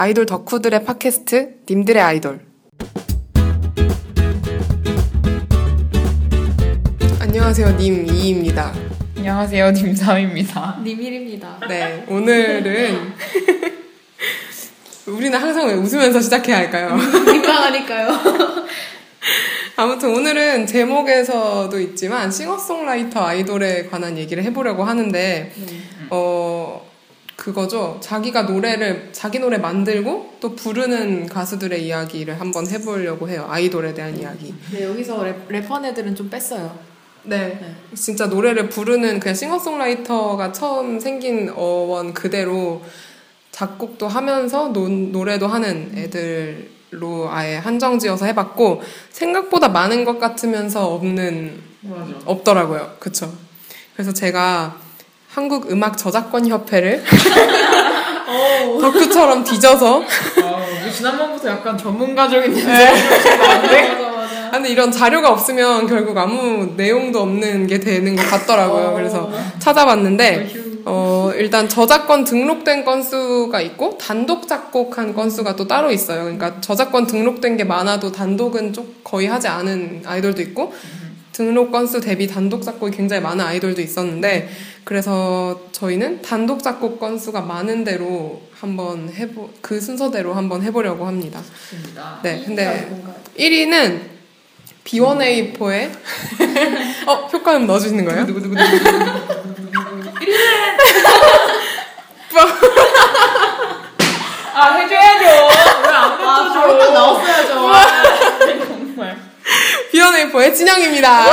아이돌 덕후들의 팟캐스트 님들의 아이돌 안녕하세요 님 이입니다 안녕하세요, 님삼입니다. 니밀입니다. 네 오늘은 우리는 항상 왜 웃으면서 시작해야 할까요? 민망하니까요. 아무튼 오늘은 제목에서도 있지만 싱어송라이터 아이돌에 관한 얘기를 해보려고 하는데 어 그거죠 자기가 노래를 자기 노래 만들고 또 부르는 가수들의 이야기를 한번 해보려고 해요 아이돌에 대한 이야기 네, 여기서 랩, 래퍼 애들은 좀 뺐어요. 네 진짜 노래를 부르는 그냥 싱어송라이터가 처음 생긴 어원 그대로 작곡도 하면서 노, 노래도 하는 애들로 아예 한정지어서 해봤고 생각보다 많은 것 같으면서 없는 맞아. 없더라고요. 그쵸. 그래서 제가 한국 음악 저작권 협회를 덕후처럼 뒤져서. 아, 우리 지난번부터 약간 전문가적인. 아, 근데 이런 자료가 없으면 결국 아무 내용도 없는 게 되는 것 같더라고요. 그래서 찾아봤는데 어, 일단 저작권 등록된 건수가 있고 단독 작곡한 건수가 또 따로 있어요. 그러니까 저작권 등록된 게 많아도 단독은 좀 거의 하지 않은 아이돌도 있고 등록 건수 대비 단독 작곡이 굉장히 많은 아이돌도 있었는데 그래서 저희는 단독 작곡 건수가 많은 대로 한번 해보 그 순서대로 한번 해보려고 합니다. 좋습니다. 네, 근데 뭔가 1위는 B1A4의 어 효과음 넣어주시는 거예요? 아, 해줘야죠. 왜안 아, 바로 딱 나왔어야죠. 정말. B1A4의 진영입니다.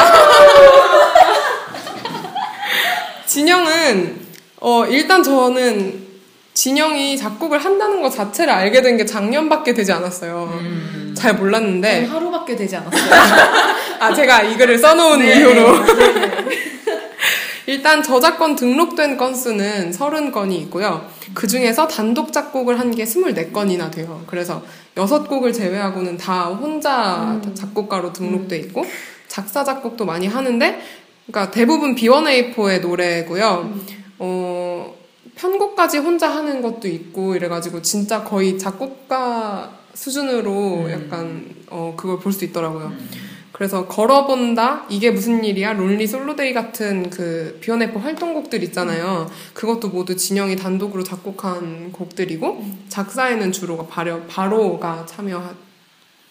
진영은 어 일단 저는 진영이 작곡을 한다는 것 자체를 알게 된 게 작년밖에 되지 않았어요. 잘 몰랐는데 전 하루밖에 되지 않았어요. 아 제가 이 글을 써놓은 이후로 일단 저작권 등록된 건수는 30건이 있고요. 그 중에서 단독 작곡을 한 게 24건이나 돼요. 그래서 6곡을 제외하고는 다 혼자 작곡가로 등록돼 있고 작사 작곡도 많이 하는데 그러니까 대부분 B1A4의 노래고요. 어 편곡까지 혼자 하는 것도 있고 이래가지고 진짜 거의 작곡가 수준으로 약간 어 그걸 볼 수 있더라고요. 그래서 걸어본다? 이게 무슨 일이야? Lonely Solo Day 같은 그 B1A4 활동곡들 있잖아요. 그것도 모두 진영이 단독으로 작곡한 곡들이고 작사에는 주로 바로 바로가 참여하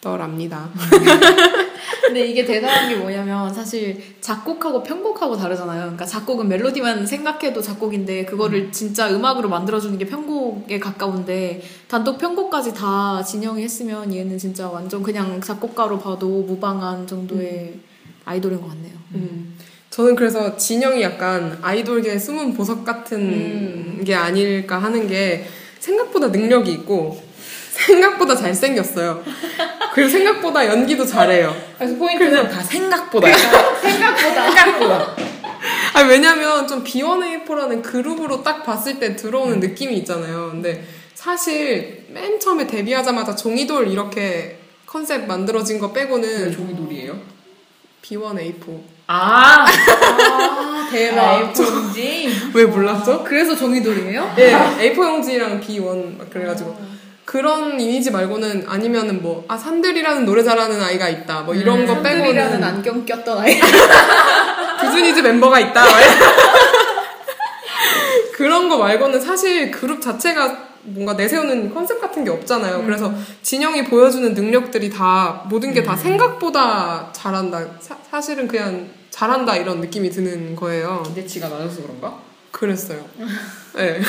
더랍니다. 근데 이게 대단한 게 뭐냐면 사실 작곡하고 편곡하고 다르잖아요. 그러니까 작곡은 멜로디만 생각해도 작곡인데 그거를 진짜 음악으로 만들어주는 게 편곡에 가까운데 단독 편곡까지 다 진영이 했으면 얘는 진짜 완전 그냥 작곡가로 봐도 무방한 정도의 아이돌인 것 같네요. 음. 저는 그래서 진영이 약간 아이돌계 숨은 보석 같은 게 아닐까 하는 게 생각보다 능력이 있고 생각보다 잘생겼어요. 그리고 생각보다 연기도 잘해요. 그래서 포인트는 다 생각보다. 생각보다. 생각보다. 아 왜냐면 좀 B1A4라는 그룹으로 딱 봤을 때 들어오는 느낌이 있잖아요. 근데 사실 맨 처음에 데뷔하자마자 종이돌 이렇게 컨셉 만들어진 거 빼고는 종이돌이에요? B1A4 아, 아, 대박. A4인지. 왜 몰랐죠? 그래서 종이돌이에요? 네, A4 용지랑 B1 막 그래가지고 그런 이미지 말고는 아니면은 뭐 아 산들이라는 노래 잘하는 아이가 있다 뭐 이런 거 산들이라는 빼고는 안경 꼈던 아이. 두준이즈 멤버가 있다 그런 거 말고는 사실 그룹 자체가 뭔가 내세우는 컨셉 같은 게 없잖아요. 그래서 진영이 보여주는 능력들이 다 모든 게다 생각보다 잘한다. 사, 실은 그냥 잘한다 이런 느낌이 드는 거예요. 기대치가 낮아서 그런가? 그랬어요. 네.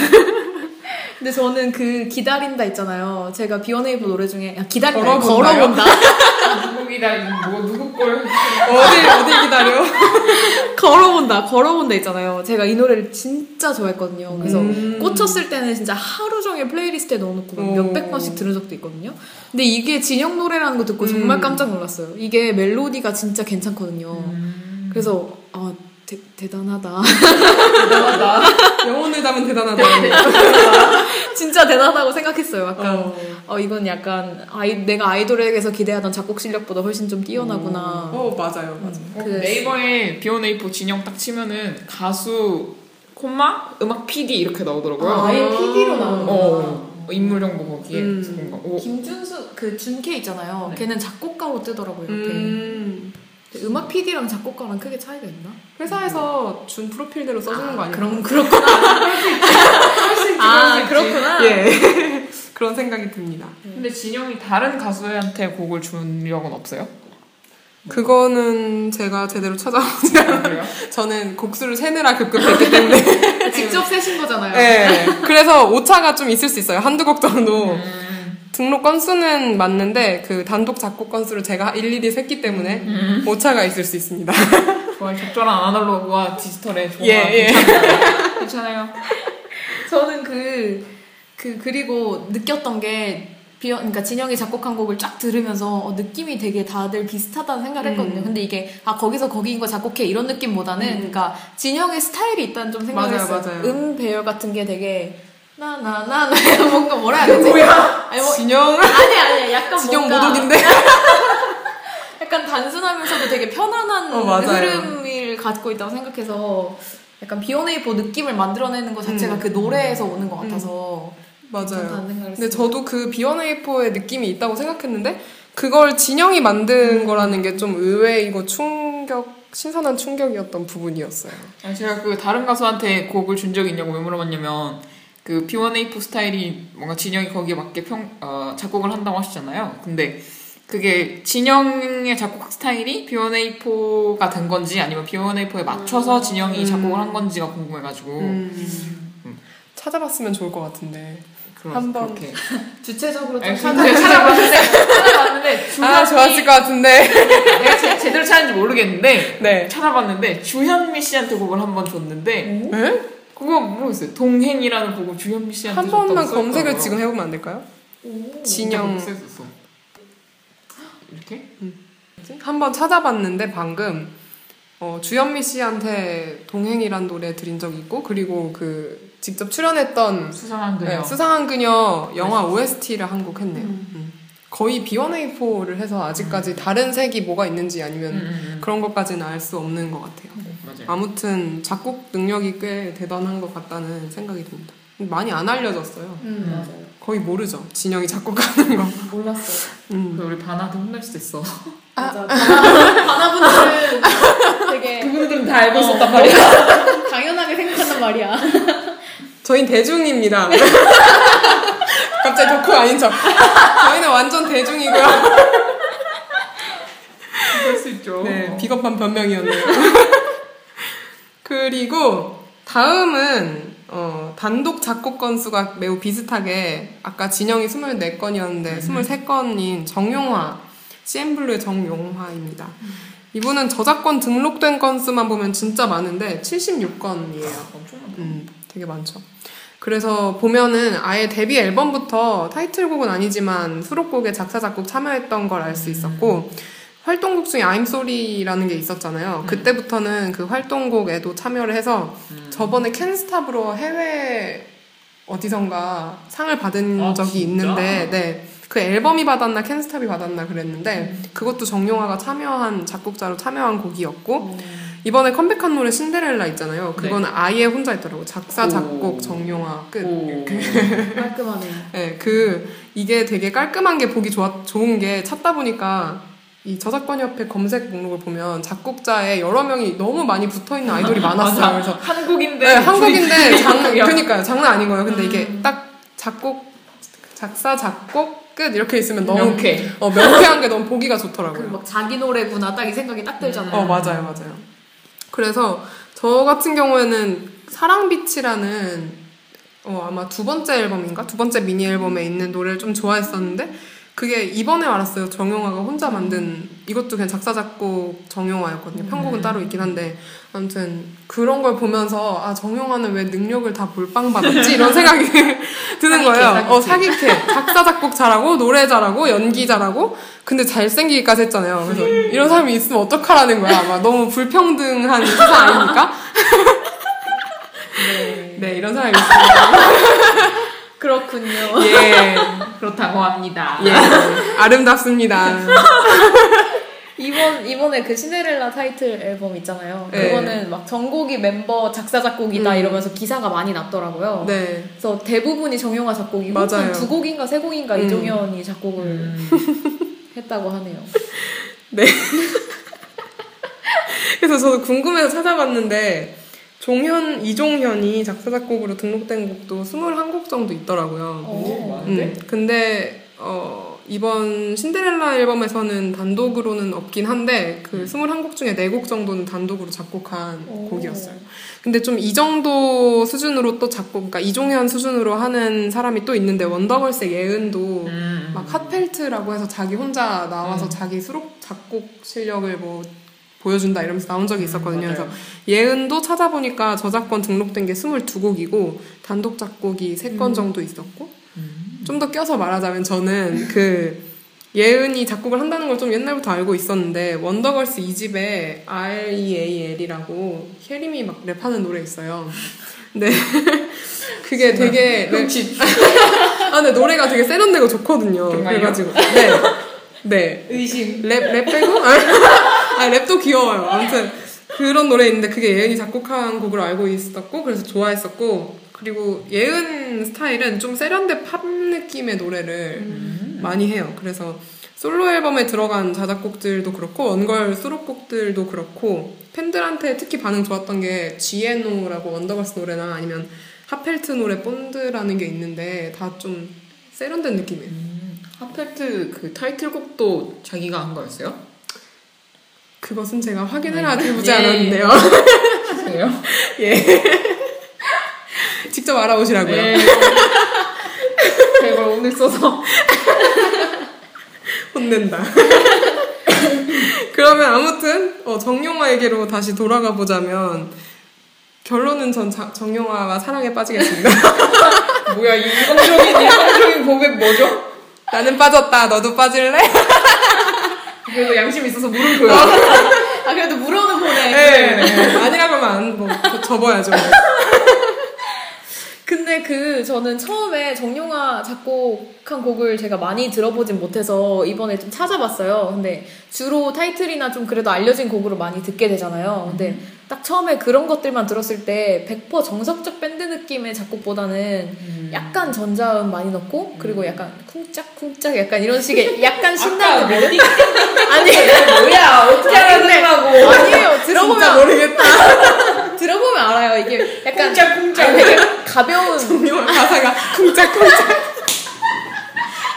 근데 저는 그 기다린다 있잖아요. 제가 B1A4 노래 중에 야, 기다린다? 걸어본다 누구 기다리는 뭐 누구 걸. 어디 어디 기다려? 걸어본다 걸어본다 있잖아요. 제가 이 노래를 진짜 좋아했거든요. 그래서 음. 꽂혔을 때는 진짜 하루 종일 playlist에 넣어놓고 오. 몇백 번씩 들은 적도 있거든요. 근데 이게 진영 노래라는 거 듣고 정말 음. 깜짝 놀랐어요. 이게 멜로디가 진짜 괜찮거든요. 그래서 아 대, 대단하다. 대단하다. 영혼을 담은 대단하다. 진짜 대단하다고 생각했어요. 약간 어. 어 이건 약간 아이 내가 아이돌에게서 기대하던 작곡 실력보다 훨씬 좀 뛰어나구나. 어 맞아요, 맞아요. 어, 그랬어. 네이버에 비오네이포 진영 딱 치면은 가수 콤마 음악 PD 이렇게 나오더라고요. 아, 아예 PD로 나오는 어. 어, 인물 정보 거기에 음. 거. 오. 김준수 그 준케 있잖아요. 네. 걔는 작곡가로 뜨더라고요. 옆에. 음. 음악 PD랑 작곡가랑 크게 차이가 있나? 회사에서 준 프로필대로 써주는 거 아니에요? 그럼 그렇구나. 아 그렇구나. 예. 그런 생각이 듭니다. 근데 진영이 다른 가수한테 곡을 준 적은 없어요? 그거는 제가 제대로 찾아보지 않아요. 아? 저는 곡수를 세느라 급급했기 때문에. 직접 세신 거잖아요. 네. 그래서 오차가 좀 있을 수 있어요. 한두 곡 정도. 음. 등록 건수는 맞는데 그 단독 작곡 건수를 제가 일일이 셌기 때문에 음. 오차가 있을 수 있습니다. 좋아요. 적절한 아날로그와 디지털의 조화 예, 예. 괜찮아요. 괜찮아요. 저는 그, 그, 그리고 느꼈던 게, 비어, 그러니까 진영이 작곡한 곡을 쫙 들으면서 어, 느낌이 되게 다들 비슷하다는 생각을 했거든요. 음. 근데 이게, 아, 거기서 거기인 거 작곡해. 이런 느낌보다는, 그러니까 진영의 스타일이 있다는 좀 생각을 맞아요, 했어요. 맞아요. 음 배열 같은 게 되게, 나나나 나 뭔가 뭐라 해야 되지? 뭐야? 아니, 뭐, 진영? 아니 아니 약간 진영 뭔가 모독인데? 약간 단순하면서도 되게 편안한 어, 맞아요. 흐름을 갖고 있다고 생각해서 약간 비오네이포 느낌을 만들어내는 것 자체가 음. 그 노래에서 오는 것 같아서 맞아요. 괜찮다는 생각을 근데. 저도 그 비어네이포의 느낌이 있다고 생각했는데 그걸 진영이 만든 음. 거라는 게 좀 의외이고 충격, 신선한 충격이었던 부분이었어요. 제가 그 다른 가수한테 곡을 준 적이 있냐고 왜 물어봤냐면 그 B1A4 스타일이 뭔가 진영이 거기에 맞게 평, 어, 작곡을 한다고 하시잖아요. 근데 그게 진영의 작곡 스타일이 B1A4가 된 건지 아니면 B1A4에 맞춰서 진영이 음. 작곡을 한 건지가 궁금해가지고 음. 찾아봤으면 좋을 것 같은데. 한번. 주체적으로 좀 찾아 찾아봤는데 찾아봤는데 아, 좋았을 것 같은데. 내가 제, 제대로 찾았는지 모르겠는데 네. 찾아봤는데 주현미 씨한테 곡을 한번 줬는데 네? 그거 모르겠어요. 동행이라는 곡을 주현미 씨한테 한 번만 검색을 써있더라고요. 지금 해보면 안 될까요? 진영. 진짜 검색했었어. 이렇게? 한번 찾아봤는데 방금 어, 주현미 씨한테 동행이란 노래 드린 적 있고 그리고 그 직접 출연했던 수상한 그녀. 네, 수상한 그녀 영화 OST를 한 곡 했네요. 음. 거의 B1A4를 해서 아직까지 다른 색이 뭐가 있는지 아니면 음, 음, 음. 그런 것까지는 알 수 없는 것 같아요. 맞아요. 아무튼 작곡 능력이 꽤 대단한 것 같다는 생각이 듭니다. 많이 안 알려졌어요. 음, 맞아요. 거의 모르죠. 진영이 작곡하는 거. 몰랐어요. 음. 우리 바나한테 혼날 수도 있어. 맞아. 바나분들은 되게 그분들은 다 알고 있었단 말이야. 당연하게 생각한단 말이야. 저희는 대중입니다. 갑자기 덕후 아닌 척. 저희는 완전 대중이고요. 그럴 수 있죠. 네, 비겁한 변명이었네요. 그리고 다음은 어, 단독 작곡 건수가 매우 비슷하게 아까 진영이 24건이었는데 23건인 정용화 CN블루의 정용화입니다. 이분은 저작권 등록된 건수만 보면 진짜 많은데 76건이에요. 엄청 많다. 음, 되게 많죠. 그래서 보면은 아예 데뷔 앨범부터 타이틀곡은 아니지만 수록곡에 작사 작곡 참여했던 걸 알 수 있었고 활동곡 중에 I'm Sorry라는 게 있었잖아요. 그때부터는 그 활동곡에도 참여를 해서 저번에 캔스탑으로 해외 어디선가 상을 받은 아, 적이 진짜? 있는데 네. 그 앨범이 받았나 캔스탑이 받았나 그랬는데 그것도 정용화가 참여한 작곡자로 참여한 곡이었고 이번에 컴백한 노래 신데렐라 있잖아요. 그거는 아예 혼자 있더라고. 작사, 작곡, 오. 정용화 끝. 오. 이렇게. 깔끔하네. 네, 그 이게 되게 깔끔한 게 보기 좋아, 좋은 게 찾다 보니까 이 저작권 협회 검색 목록을 보면 작곡자에 여러 명이 너무 많이 붙어 있는 아이돌이 많았어요. 그래서 한국인데. 네, 한국인데 장. 그러니까요. 장난 아닌 거예요. 근데 음. 이게 딱 작곡, 작사, 작곡 끝 이렇게 있으면 너무 명쾌. 어, 명쾌한 게 너무 보기가 좋더라고요. 그 막 자기 노래구나 딱 이 생각이 딱 들잖아요. 어 맞아요 맞아요. 그래서 저 같은 경우에는 사랑빛이라는 어 아마 두 번째 앨범인가? 두 번째 미니 앨범에 있는 노래를 좀 좋아했었는데 그게 이번에 알았어요. 정용화가 혼자 만든 이것도 그냥 작사 작곡 정용화였거든요. 편곡은 따로 있긴 한데 아무튼 그런 걸 보면서 아 정용화는 왜 능력을 다 몰빵 받았지? 이런 생각이 드는 사기캐, 거예요. 사기캐. 어 사기캐. 작사 작곡 잘하고 노래 잘하고 연기 잘하고 근데 잘생기기까지 했잖아요. 그래서 이런 사람이 있으면 어떡하라는 거야. 아마 너무 불평등한 세상 아닙니까? 네. 이런 사람이 있습니다 그렇군요. 예 그렇다고 합니다. 예, 아름답습니다. 이번 이번에 그 신데렐라 타이틀 앨범 있잖아요. 네. 그거는 막 전곡이 멤버 작사 작곡이다 음. 이러면서 기사가 많이 났더라고요. 네. 그래서 대부분이 정용화 작곡이고 두 곡인가 세 곡인가 음. 이종현이 작곡을 음. 했다고 하네요. 그래서 저도 궁금해서 찾아봤는데 종현 이종현이 작사 작곡으로 등록된 곡도 21곡 정도 있더라고요. 오. 많은데? 음, 근데 어, 이번 신데렐라 앨범에서는 단독으로는 없긴 한데 그 21곡 중에 4곡 정도는 단독으로 작곡한 오. 곡이었어요. 근데 좀 이 정도 수준으로 또 작곡, 그러니까 이종현 수준으로 하는 사람이 또 있는데 원더걸스의 예은도 음. 막 핫펠트라고 해서 자기 혼자 나와서 음. 자기 수록 작곡 실력을 뭐 보여준다 이러면서 나온 적이 있었거든요. 음, 그래서. 예은도 찾아보니까 저작권 등록된 게 22곡이고 단독 작곡이 3건 음. 정도 있었고 음. 좀더 껴서 말하자면 저는 그 예은이 작곡을 한다는 걸 좀 옛날부터 알고 있었는데 원더걸스 2집에 R.E.A.L이라고 혜림이 막 랩하는 노래 있어요. 근데 그게 되게 랩, 흠칫. 아, 근데 노래가 되게 세련되고 좋거든요. 정말요? 그래가지고 네, 네. 의심. 랩, 랩 빼고? 아, 랩도 귀여워요. 아무튼 그런 노래 있는데 그게 예은이 작곡한 곡으로 알고 있었고 그래서 좋아했었고 그리고 예은 스타일은 좀 세련된 팝 느낌의 노래를 음. 많이 해요. 그래서 솔로 앨범에 들어간 자작곡들도 그렇고 원걸 수록곡들도 그렇고 팬들한테 특히 반응 좋았던 게 G.N.O라고 원더걸스 노래나 아니면 핫펠트 노래 Bond라는 게 있는데 다 좀 세련된 느낌이에요. 음. 핫펠트 그 타이틀곡도 자기가 한 거였어요? 그것은 제가 확인을 네. 아직 해보지 예. 않았는데요. 그래요? 예. 직접 알아보시라고요. 네. 제발 오늘 써서. 혼낸다. 그러면 아무튼 어, 정용화에게로 다시 돌아가 보자면 결론은 전 자- 정용화와 사랑에 빠지겠습니다. 뭐야, 이 일방적인, 일방적인 고백 뭐죠? 나는 빠졌다. 너도 빠질래? 그래도 양심 있어서 물음표요. 아 그래도 물어는 보내. 네. 아니라고 하면 안, 뭐 접어야죠. 근데 그 저는 처음에 정용화 작곡한 곡을 제가 많이 들어보진 못해서 이번에 좀 찾아봤어요. 근데 주로 타이틀이나 좀 그래도 알려진 곡으로 많이 듣게 되잖아요. 근데 딱 처음에 그런 것들만 들었을 때 100% 정석적 밴드 느낌의 작곡보다는 약간 전자음 많이 넣고 그리고 약간 쿵짝쿵짝 약간 이런 식의 약간 신나는 멜로디 뭐 아니 뭐야, 어떻게 알아듣라고. 아니에요 들어보면 모르겠다. 들어보면 알아요 이게 약간 쿵짝쿵짝. 아니, 되게 가벼운 정용화 가사가 쿵짝쿵짝.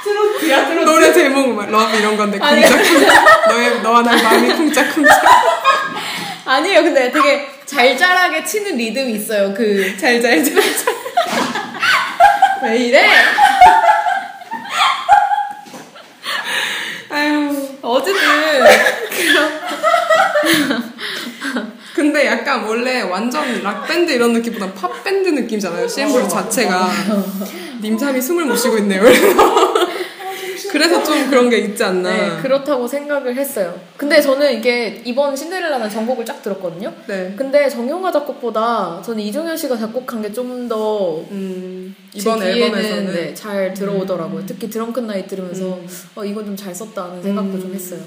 트로트야, 트로트. 노래 제목 막 love 이런 건데 쿵짝쿵짝. 너의 너와 나의 마음이 쿵짝쿵짝. 아니에요. 근데 되게 잘잘하게 치는 리듬이 있어요. 그 잘잘잘. 왜 이래? 아유. 어쨌든 근데 약간 원래 완전 락밴드 이런 느낌보다 팝밴드 느낌이잖아요. CNBLUE 자체가. 님삼이 숨을 못 쉬고 있네요. 그래서 좀 그런 게 있지 않나. 네, 그렇다고 생각을 했어요. 근데 저는 이게 이번 신데렐라는 전곡을 쫙 들었거든요. 네. 근데 정용화 작곡보다 저는 이종현 씨가 작곡한 게 좀더 음, 제 이번 앨범에서는 네, 잘 들어오더라고요. 특히 Drunken Night 들으면서 어 이건 좀 잘 썼다는 생각도 음. 좀 했어요.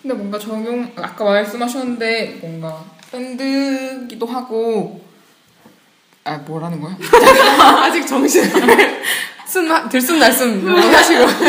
근데 뭔가 정용 아까 말씀하셨는데 뭔가 밴드기도 하고 아 뭐라는 거야? 아직 정신을 순 들숨 날숨 뭐 하시고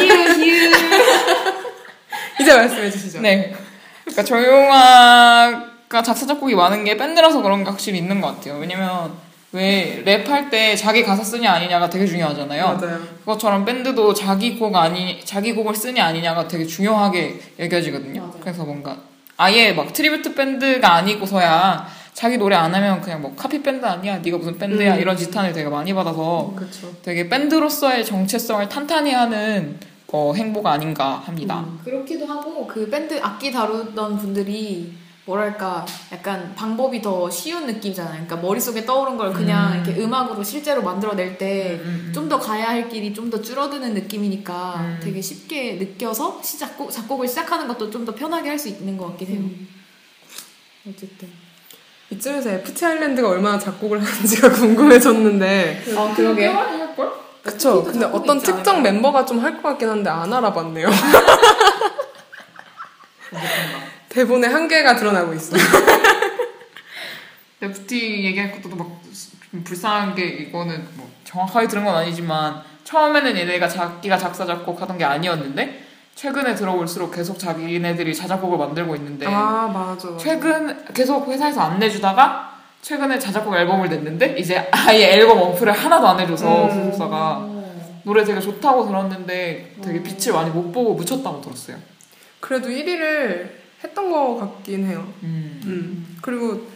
이제 말씀해 주시죠. 네. 그러니까 정용화가 작사 작곡이 많은 게 밴드라서 그런 게 확실히 있는 것 같아요. 왜냐면 왜 랩할 때 자기 가사 쓰냐 아니냐가 되게 중요하잖아요. 맞아요. 그것처럼 밴드도 자기 곡 아니 자기 곡을 쓰냐 아니냐가 되게 중요하게 여겨지거든요. 맞아요. 그래서 뭔가 아예 막 tribute 밴드가 아니고서야 자기 노래 안 하면 그냥 뭐 카피 밴드 아니야, 네가 무슨 밴드야 음. 이런 지탄을 되게 많이 받아서 그렇죠. 되게 밴드로서의 정체성을 탄탄히 하는 어, 행보가 아닌가 합니다. 그렇기도 하고 그 밴드 악기 다루던 분들이 뭐랄까 약간 방법이 더 쉬운 느낌이잖아요. 그러니까 머릿속에 떠오른 걸 그냥 음. 이렇게 음악으로 실제로 만들어낼 때 음, 음. 좀더 가야 할 길이 좀 더 줄어드는 느낌이니까 음. 되게 쉽게 느껴서 자작곡 작곡을 시작하는 것도 좀 더 편하게 할 수 있는 것 같긴 해요. 음. 어쨌든 이쯤에서 FT 아일랜드가 얼마나 작곡을 하는지가 궁금해졌는데 아 그러게 할걸? 그쵸. 근데 어떤 특정 않을까요? 멤버가 좀 할 것 같긴 한데 안 알아봤네요. 대본의 한계가 드러나고 있어. 레프티 얘기할 것도 막좀 불쌍한 게 이거는 뭐 정확하게 들은 건 아니지만 처음에는 얘네가 자기가 작사 작곡하던 게 아니었는데 최근에 들어볼수록 계속 자기네들이 자작곡을 만들고 있는데 아 맞아. 맞아. 최근 계속 회사에서 안 내주다가 최근에 자작곡 앨범을 냈는데 이제 아예 앨범 어플을 하나도 안 해줘서 음. 소속사가 노래 되게 좋다고 들었는데 되게 빛을 많이 못 보고 묻혔다고 들었어요. 그래도 1위를 했던 것 같긴 해요. 음. 음. 그리고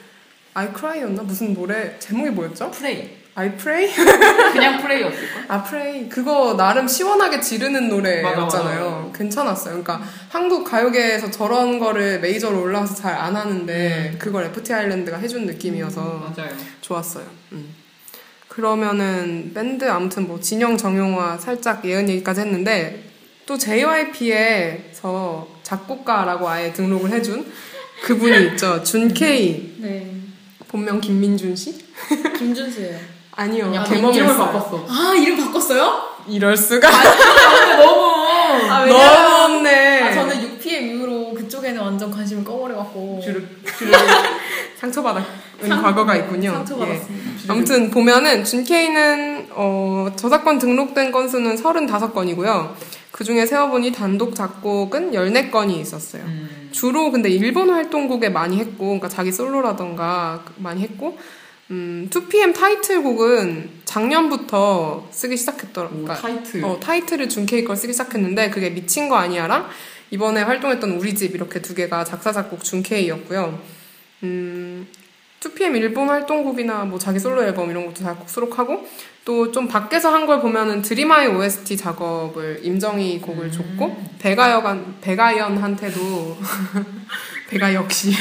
I Cry였나 무슨 노래 제목이 뭐였죠? 프레이 I Pray? 그냥 프레이였을걸? 아 Pray 그거 나름 시원하게 지르는 노래였잖아요. 맞아, 맞아. 괜찮았어요. 그러니까 한국 가요계에서 저런 거를 메이저로 올라와서 잘 안 하는데 그걸 FT 아일랜드가 해준 느낌이어서 맞아요. 좋았어요. 음. 그러면은 밴드 아무튼 뭐 진영 정용화 살짝 예언 얘기까지 했는데 또 JYP에서 작곡가라고 아예 등록을 해준 그분이 있죠. 준케이 네. 본명 김민준 씨? 김준수예요. 아니요. 야, 개명했어요. 이름을 바꿨어. 아 이름 바꿨어요? 이럴 수가. 너무 아 너무 없네. 아, 저는 6PM 이후로 그쪽에는 완전 관심을 꺼버려갖고 주르 상처받은 상- 과거가 네, 있군요. 예. 상처받았습니다. 아무튼 보면은 준케이는 어, 저작권 등록된 건수는 35건이고요. 그 중에 세어보니 단독 작곡은 14건이 있었어요. 음. 주로 근데 일본 활동곡에 많이 했고, 그러니까 자기 솔로라던가 많이 했고, 음, 2PM 타이틀곡은 작년부터 쓰기 시작했더라고요. 오, 그러니까 타이틀. 어, 타이틀을 준케이 걸 쓰기 시작했는데 그게 미친 거 아니야랑 이번에 활동했던 우리 집 이렇게 두 개가 작사 작곡 준케이였고요. 음, 2PM 일본 활동곡이나 뭐 자기 솔로 앨범 이런 것도 작곡 수록하고 또 좀 밖에서 한 걸 보면은 드림아이 OST 작업을 임정희 곡을 줬고 배가연 배가연한테도 배가 역시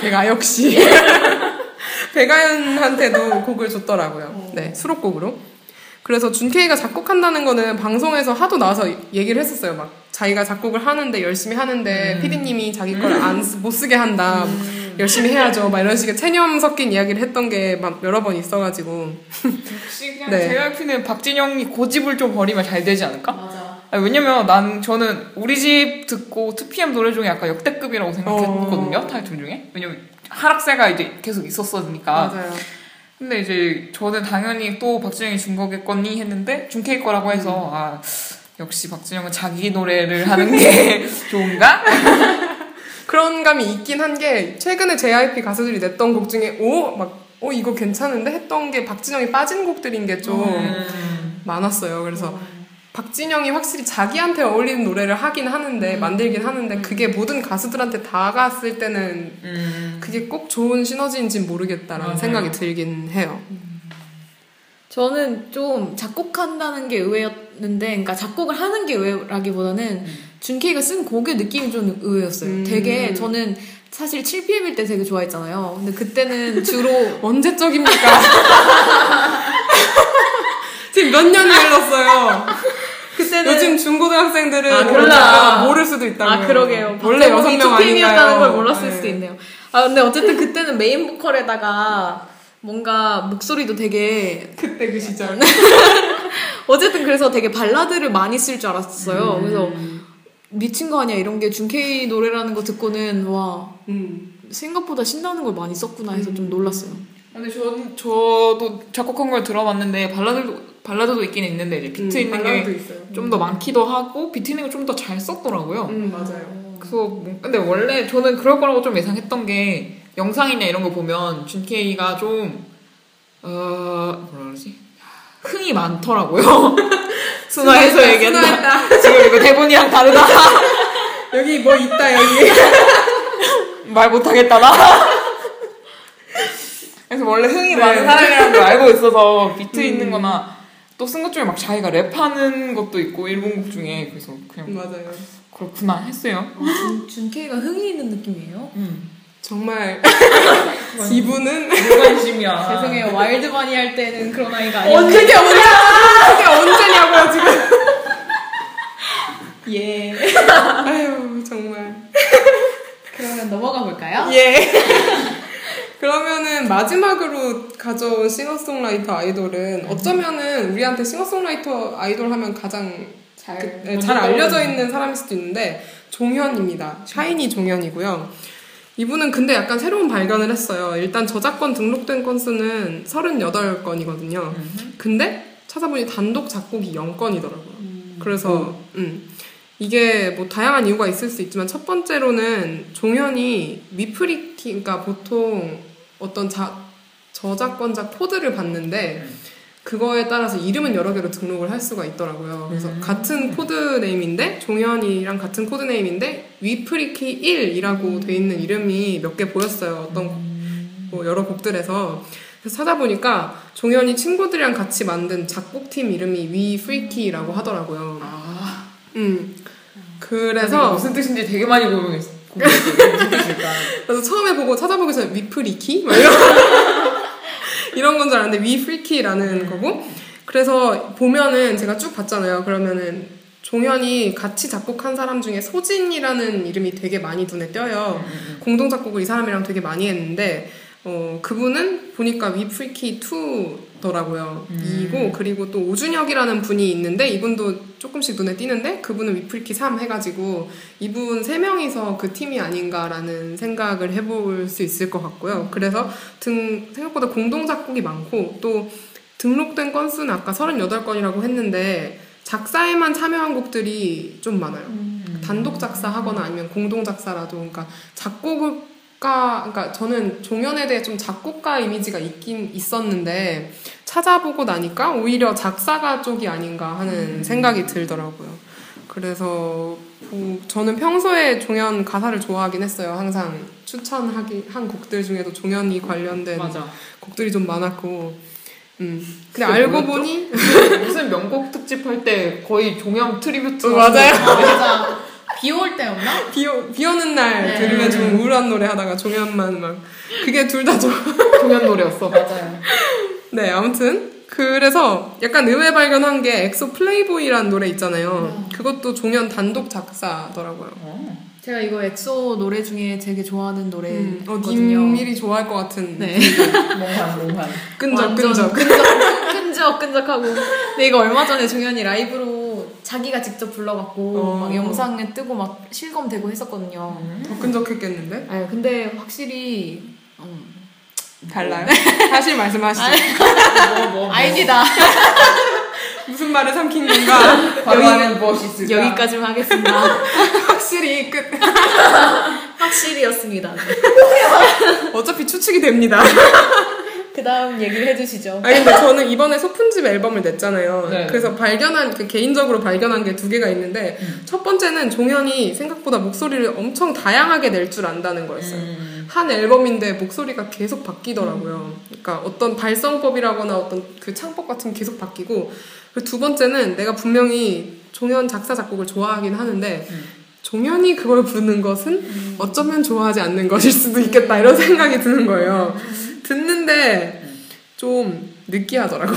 배가 역시 배가연한테도 곡을 줬더라고요. 네 수록곡으로. 그래서 준케이가 작곡한다는 거는 방송에서 하도 나와서 얘기를 했었어요. 막 자기가 작곡을 하는데 열심히 하는데 피디님이 자기 걸 안 못 쓰게 한다. 열심히 해야죠. 막 이런 식의 체념 섞인 이야기를 했던 게 막 여러 번 있어가지고 역시 그냥 네. JYP는 박진영이 고집을 좀 버리면 잘 되지 않을까? 맞아. 아니, 왜냐면 난 저는 우리 집 듣고 2PM 노래 중에 약간 역대급이라고 생각했거든요 어. 타이틀 중에 왜냐면 하락세가 이제 계속 있었으니까 맞아요. 근데 이제 저는 당연히 또 박진영이 준 거겠거니 했는데 준케이 거라고 해서 아 역시 박진영은 자기 노래를 하는 게 좋은가? 그런 감이 있긴 한 게 최근에 JYP 가수들이 냈던 곡 중에 오막오 이거 괜찮은데 했던 게 박진영이 빠진 곡들인 게좀 음. 많았어요. 그래서 박진영이 확실히 자기한테 어울리는 노래를 하긴 하는데 만들긴 하는데 그게 모든 가수들한테 다 갔을 때는 음. 그게 꼭 좋은 시너지인지 모르겠다라는 맞아요. 생각이 들긴 해요. 저는 좀 작곡한다는 게 의외였는데, 그러니까 작곡을 하는 게 의외라기보다는 준케이가 쓴 곡의 느낌이 좀 의외였어요. 음. 되게 저는 사실 7PM일 때 되게 좋아했잖아요. 근데 그때는 주로 언제적입니까? 지금 몇 년이 흘렀어요. 그때는 요즘 중고등학생들은 아, 몰라. 모를 수도 있다고요. 아 그러게요. 원래 여섯 명 아닌가요? PM이었다는 걸 몰랐을 네. 수도 있네요. 아 근데 어쨌든 그때는 메인 보컬에다가 뭔가 목소리도 되게 그때 그 시절. 어쨌든 그래서 되게 발라드를 많이 쓸 줄 알았어요. 음. 그래서 미친 거 아니야 이런 게 준케이 노래라는 거 듣고는 와 음. 생각보다 신나는 걸 많이 썼구나 해서 좀 놀랐어요. 근데 저는 저도 작곡한 걸 들어봤는데 발라드도 발라드도 있긴 있는데 이제 비트 음, 있는 게. 좀 더 많기도 하고 비트 있는 게좀더 잘 썼더라고요. 음 맞아요. 그래서 뭐- 근데 원래 저는 그럴 거라고 좀 예상했던 게 영상이나 이런 거 보면 준케이가 좀 어, 뭐라 그러지? 흥이 많더라고요. 순화해서 순화했다, 얘기한다. 지금 이거 대본이랑 다르다. 여기 뭐 있다 여기. 말 못하겠다 나. 그래서 원래 흥이 네. 많은 사람이라는 걸 알고 있어서 비트 있는 거나 또 쓴 것 중에 막 자기가 랩하는 것도 있고 일본 곡 중에 그래서 그냥 맞아요. 그렇구나 했어요. 준, 준케이가 흥이 있는 느낌이에요. 음. 정말 이분은 무관심이야. 죄송해요 와일드 바니 할 때는 그런 아이가 아니에요. 언제냐 언제 그게 언제냐고요 지금. 예. 아유 정말. 그러면 넘어가 볼까요? 예. 그러면은 마지막으로 가져온 싱어송라이터 아이돌은 어쩌면은 우리한테 싱어송라이터 아이돌 하면 가장 잘, 네, 잘 알려져 있는 사람일 수도 있는데 종현입니다. 샤이니 종현이고요. 이분은 근데 약간 새로운 발견을 했어요. 일단 저작권 등록된 건수는 38건이거든요. 근데 찾아보니 단독 작곡이 0건이더라고요. 그래서 음. 이게 뭐 다양한 이유가 있을 수 있지만 첫 번째로는 종현이 위프리키 그러니까 보통 어떤 자, 저작권자 코드를 받는데 그거에 따라서 이름은 여러 개로 등록을 할 수가 있더라고요. 그래서 음. 같은 코드 name인데 종현이랑 같은 code name인데 위프리키 1이라고 돼 있는 이름이 몇 개 보였어요. 어떤 뭐 여러 곡들에서 그래서 찾아보니까 종현이 친구들이랑 같이 만든 작곡팀 이름이 위프리키라고 하더라고요. 아, 음. 그래서 무슨 뜻인지 되게 많이 고민했어. 무슨 뜻일까? 그래서 처음에 보고 찾아보기 전에 위프리키? 막 이런, 이런 건 줄 알았는데 위프리키라는 거고 그래서 보면은 제가 쭉 봤잖아요. 그러면은 종현이 같이 작곡한 사람 중에 소진이라는 이름이 되게 많이 눈에 띄어요. 공동 작곡을 이 사람이랑 되게 많이 했는데 어, 그분은 보니까 위프리키 2 더라고요. 음. 이고 그리고 또 오준혁이라는 분이 있는데 이분도 조금씩 눈에 띄는데 그분은 위프리키 3 해가지고 이분 세 명이서 그 팀이 아닌가라는 생각을 해볼 수 있을 것 같고요. 그래서 등 생각보다 공동 작곡이 많고 또 등록된 건수는 아까 38건이라고 했는데 작사에만 참여한 곡들이 좀 많아요. 단독 작사하거나 아니면 공동 작사라도 그러니까 작곡가 그러니까 저는 종현에 대해 좀 작곡가 이미지가 있긴 있었는데 찾아보고 나니까 오히려 작사가 쪽이 아닌가 하는 생각이 들더라고요. 그래서 뭐 저는 평소에 종현 가사를 좋아하긴 했어요. 항상 추천하기 한 곡들 중에도 종현이 관련된 맞아. 곡들이 좀 많았고 음. 근데 알고 뭐였죠? 보니 무슨 명곡 특집 할 때 거의 종현 tribute 어, 맞아요. 아, 맞아. 비 올 때였나? 비, 오- 비 오는 날 네. 들으면 좀 우울한 노래 하다가 종현만 막 그게 둘다 좋아. 종현 노래였어. 맞아요. 네, 아무튼 그래서 약간 의외 발견한 게 엑소 플레이보이라는 노래 있잖아요. 그것도 종현 단독 작사더라고요. 어. 제가 이거 엑소 노래 중에 되게 좋아하는 음, 어, 노래거든요. 님일이 좋아할 것 같은 네. 몽환 몽환. 끈적끈적. 끈적, 끈적, 끈적하고. 근데 이거 얼마 전에 종현이 라이브로 자기가 직접 불러갖고 어. 막 영상에 뜨고 막 실검되고 했었거든요. 더 끈적했겠는데? 아 근데 확실히 음, 달라요? 사실 말씀하시죠. 뭐, 뭐, 뭐. 아닙니다. 무슨 말을 삼킨 건가? 안에 무엇이 있을까? 여기까지만 하겠습니다. 확실히 끝. 확실히였습니다. 어차피 추측이 됩니다. 그 다음 얘기를 해주시죠. 아니 근데 저는 이번에 소품집 앨범을 냈잖아요. 네. 그래서 발견한 그 개인적으로 발견한 게 두 개가 있는데 첫 번째는 종현이 생각보다 목소리를 엄청 다양하게 낼 줄 안다는 거였어요. 음. 한 앨범인데 목소리가 계속 바뀌더라고요. 그러니까 어떤 발성법이라거나 어떤 그 창법 같은 게 계속 바뀌고 그리고 두 번째는 내가 분명히 종현 작사 작곡을 좋아하긴 하는데 음. 종현이 그걸 부르는 것은 어쩌면 좋아하지 않는 것일 수도 있겠다 이런 생각이 드는 거예요. 듣는데 좀 느끼하더라고요.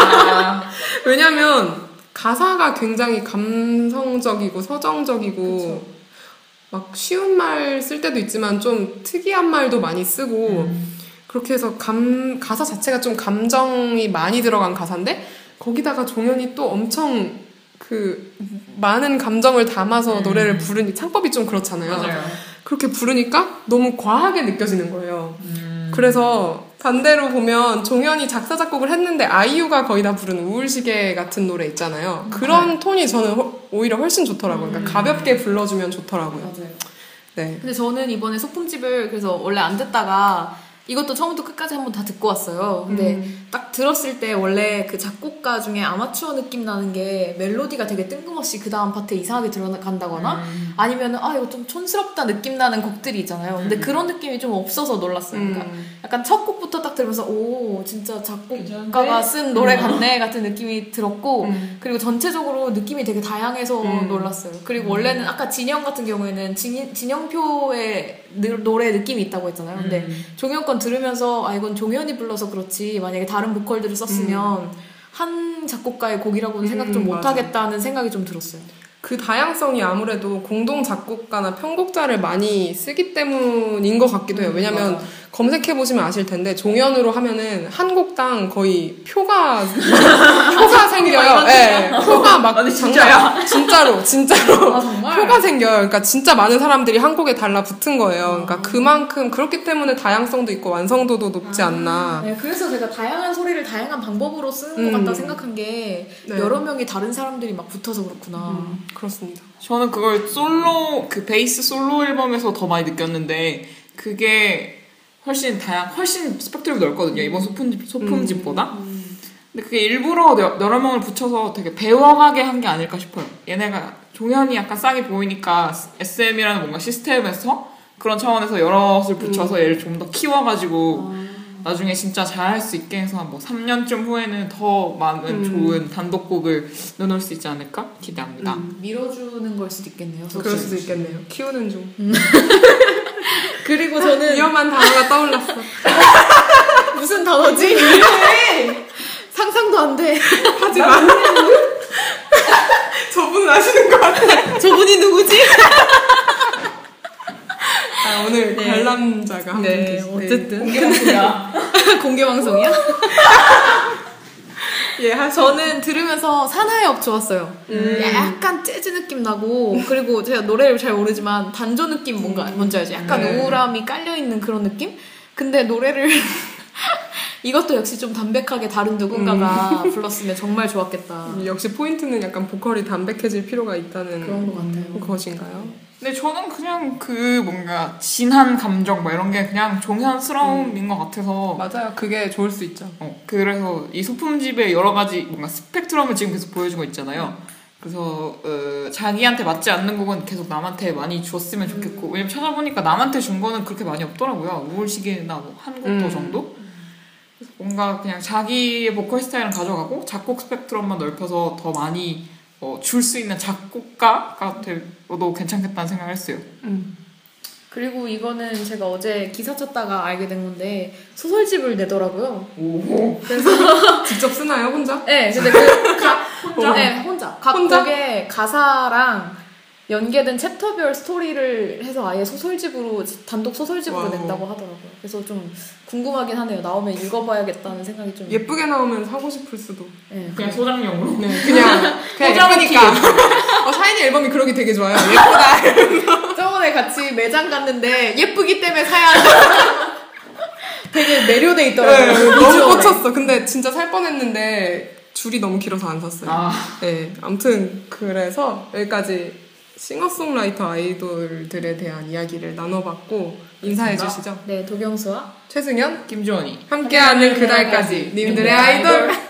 아, 왜냐면 가사가 굉장히 감성적이고 서정적이고 막 쉬운 말 쓸 때도 있지만 좀 특이한 말도 많이 쓰고 그렇게 해서 감 가사 자체가 좀 감정이 많이 들어간 가사인데 거기다가 종현이 또 엄청 그 많은 감정을 담아서 음. 노래를 부르니 창법이 좀 그렇잖아요. 맞아요. 그렇게 부르니까 너무 과하게 느껴지는 거예요. 음. 그래서 반대로 보면 종현이 작사 작곡을 했는데 아이유가 거의 다 부른 우울시계 같은 노래 있잖아요. 그런 톤이 저는 허- 오히려 훨씬 좋더라고요. 그러니까 가볍게 불러주면 좋더라고요. 맞아요. 네. 근데 저는 이번에 소품집을 그래서 원래 안 듣다가 이것도 처음부터 끝까지 한번 다 듣고 왔어요. 근데 음. 딱 들었을 때 원래 그 작곡가 중에 아마추어 느낌 나는 게 멜로디가 되게 뜬금없이 그 다음 파트에 이상하게 들어간다거나 아니면 아 이거 좀 촌스럽다 느낌 나는 곡들이 있잖아요. 근데 그런 느낌이 좀 없어서 놀랐어요. 그러니까 음. 약간 첫 곡부터 딱 들으면서 오 진짜 작곡가가? 쓴 노래 같네 같은 느낌이 들었고 음. 그리고 전체적으로 느낌이 되게 다양해서 음. 놀랐어요. 그리고 원래는 아까 진영 같은 경우에는 진, 진영표의 느- 노래 느낌이 있다고 했잖아요. 근데 음. 종현 건 들으면서 아 이건 종현이 불러서 그렇지 만약에 다른 보컬들을 썼으면 한 작곡가의 곡이라고는 생각 좀 음, 맞아. 못하겠다는 생각이 좀 들었어요. 그 다양성이 아무래도 공동 작곡가나 편곡자를 많이 쓰기 때문인 것 같기도 해요. 왜냐면 검색해 보시면 아실 텐데 종현으로 하면은 한 곡당 거의 표가 표가 생겨요. 예, 표가 막 아니, 장난- 진짜야? 진짜로 진짜로 아, 정말? 표가 생겨요. 그러니까 진짜 많은 사람들이 한 곡에 달라붙은 거예요. 그러니까 그만큼 그렇기 때문에 다양성도 있고 완성도도 높지 않나. 네, 그래서 제가 다양한 소리를 다양한 방법으로 쓰는 음. 것 같다 생각한 게 네. 여러 명이 다른 사람들이 막 붙어서 그렇구나. 음, 그렇습니다. 저는 그걸 솔로 그 베이스 솔로 앨범에서 더 많이 느꼈는데 그게 훨씬 다양 훨씬 스펙트럼이 넓거든요 이번 소품 소품집보다 근데 그게 일부러 여- 여러 명을 붙여서 되게 배워가게 한 게 아닐까 싶어요 얘네가 종현이 약간 싸게 보이니까 SM이라는 뭔가 시스템에서 그런 차원에서 여럿을 붙여서 얘를 좀 더 키워가지고 나중에 진짜 잘 할 수 있게 해서 뭐 3년쯤 후에는 더 많은 좋은 단독곡을 내놓을 수 있지 않을까 기대합니다. 밀어주는 걸 수도 있겠네요. 그럴 수도 있겠네요. 키우는 중. 그리고 저는 위험한 단어가 떠올랐어. 무슨 단어지? 상상도 안 돼. 하지 마. 저분은 아시는 것 같아. 저분이 누구지? 아, 오늘 네. 관람자가 한분 네, 어쨌든. 공개 방송이야. 공개 방송이야? 예, 하 저는 들으면서 산하엽 좋았어요. 음. 약간 재즈 느낌 나고 그리고 제가 노래를 잘 모르지만 단조 느낌 뭔가 뭔지 알지? 약간 네. 우울함이 깔려 있는 그런 느낌? 근데 노래를 이것도 역시 좀 담백하게 다른 누군가가 불렀으면 정말 좋았겠다. 역시 포인트는 약간 보컬이 담백해질 필요가 있다는 그런 것 같아요. 것인가요? 근데 저는 그냥 그 뭔가 진한 감정 뭐 이런 게 그냥 종현스러움인 것 같아서 맞아요. 그게 좋을 수 있죠. 어, 그래서 이 소품집의 여러 가지 뭔가 스펙트럼을 지금 계속 보여주고 있잖아요. 그래서 어, 자기한테 맞지 않는 곡은 계속 남한테 많이 줬으면 좋겠고 왜냐면 찾아보니까 남한테 준 거는 그렇게 많이 없더라고요. 우울시계나 뭐한 곡도 음. 정도. 그래서 뭔가 그냥 자기의 보컬 스타일은 가져가고 작곡 스펙트럼만 넓혀서 더 많이 어, 줄 수 있는 작곡가가 되어도 괜찮겠다는 생각을 했어요. 음. 그리고 이거는 제가 어제 기사 찾다가 알게 된 건데 소설집을 내더라고요. 오. 직접 쓰나요, 혼자? 네, 근데 그각 혼자? 네, 혼자. 각 혼자? 곡에 가사랑 연계된 chapter별 스토리를 해서 아예 소설집으로 단독 소설집으로 wow. 낸다고 하더라고요. 그래서 좀 궁금하긴 하네요. 나오면 읽어봐야겠다는 생각이 좀. 예쁘게 나오면 사고 싶을 수도. 네, 그냥 소장용으로. 네, 그냥 그냥 예쁘니까. 어, 샤이니 앨범이 그러기 되게 좋아요. 예쁘다. 저번에 같이 매장 갔는데 예쁘기 때문에 사야 한다. 되게 매료돼 있더라고요. 네, 너무. 꽂혔어. 근데 진짜 살 뻔했는데 줄이 너무 길어서 안 샀어요. 아. 네, 아무튼 그래서 여기까지 싱어송라이터 아이돌들에 대한 이야기를 나눠봤고 인사해 주시죠. 네, 도경수와 최승현 김주원이. 함께하는 그날까지 님들의 아이돌